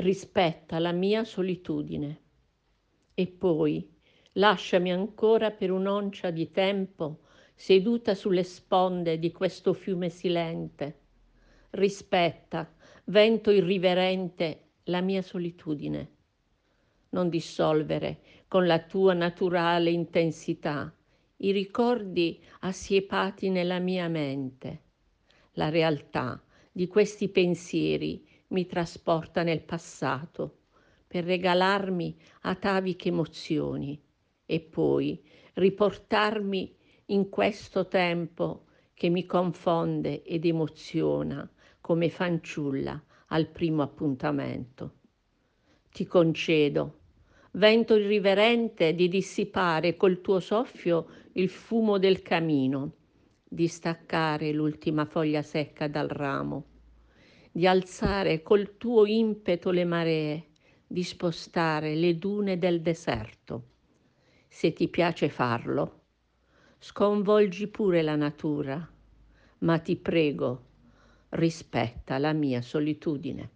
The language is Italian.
rispetta la mia solitudine. E poi lasciami ancora per un'oncia di tempo seduta sulle sponde di questo fiume silente. Rispetta, vento irriverente, la mia solitudine. Non dissolvere con la tua naturale intensità i ricordi assiepati nella mia mente. La realtà di questi pensieri mi trasporta nel passato per regalarmi ataviche emozioni e poi riportarmi in questo tempo che mi confonde ed emoziona come fanciulla al primo appuntamento. Ti concedo, vento irriverente, di dissipare col tuo soffio il fumo del camino, di staccare l'ultima foglia secca dal ramo, di alzare col tuo impeto le maree, di spostare le dune del deserto. Se ti piace farlo, sconvolgi pure la natura, ma ti prego, rispetta la mia solitudine.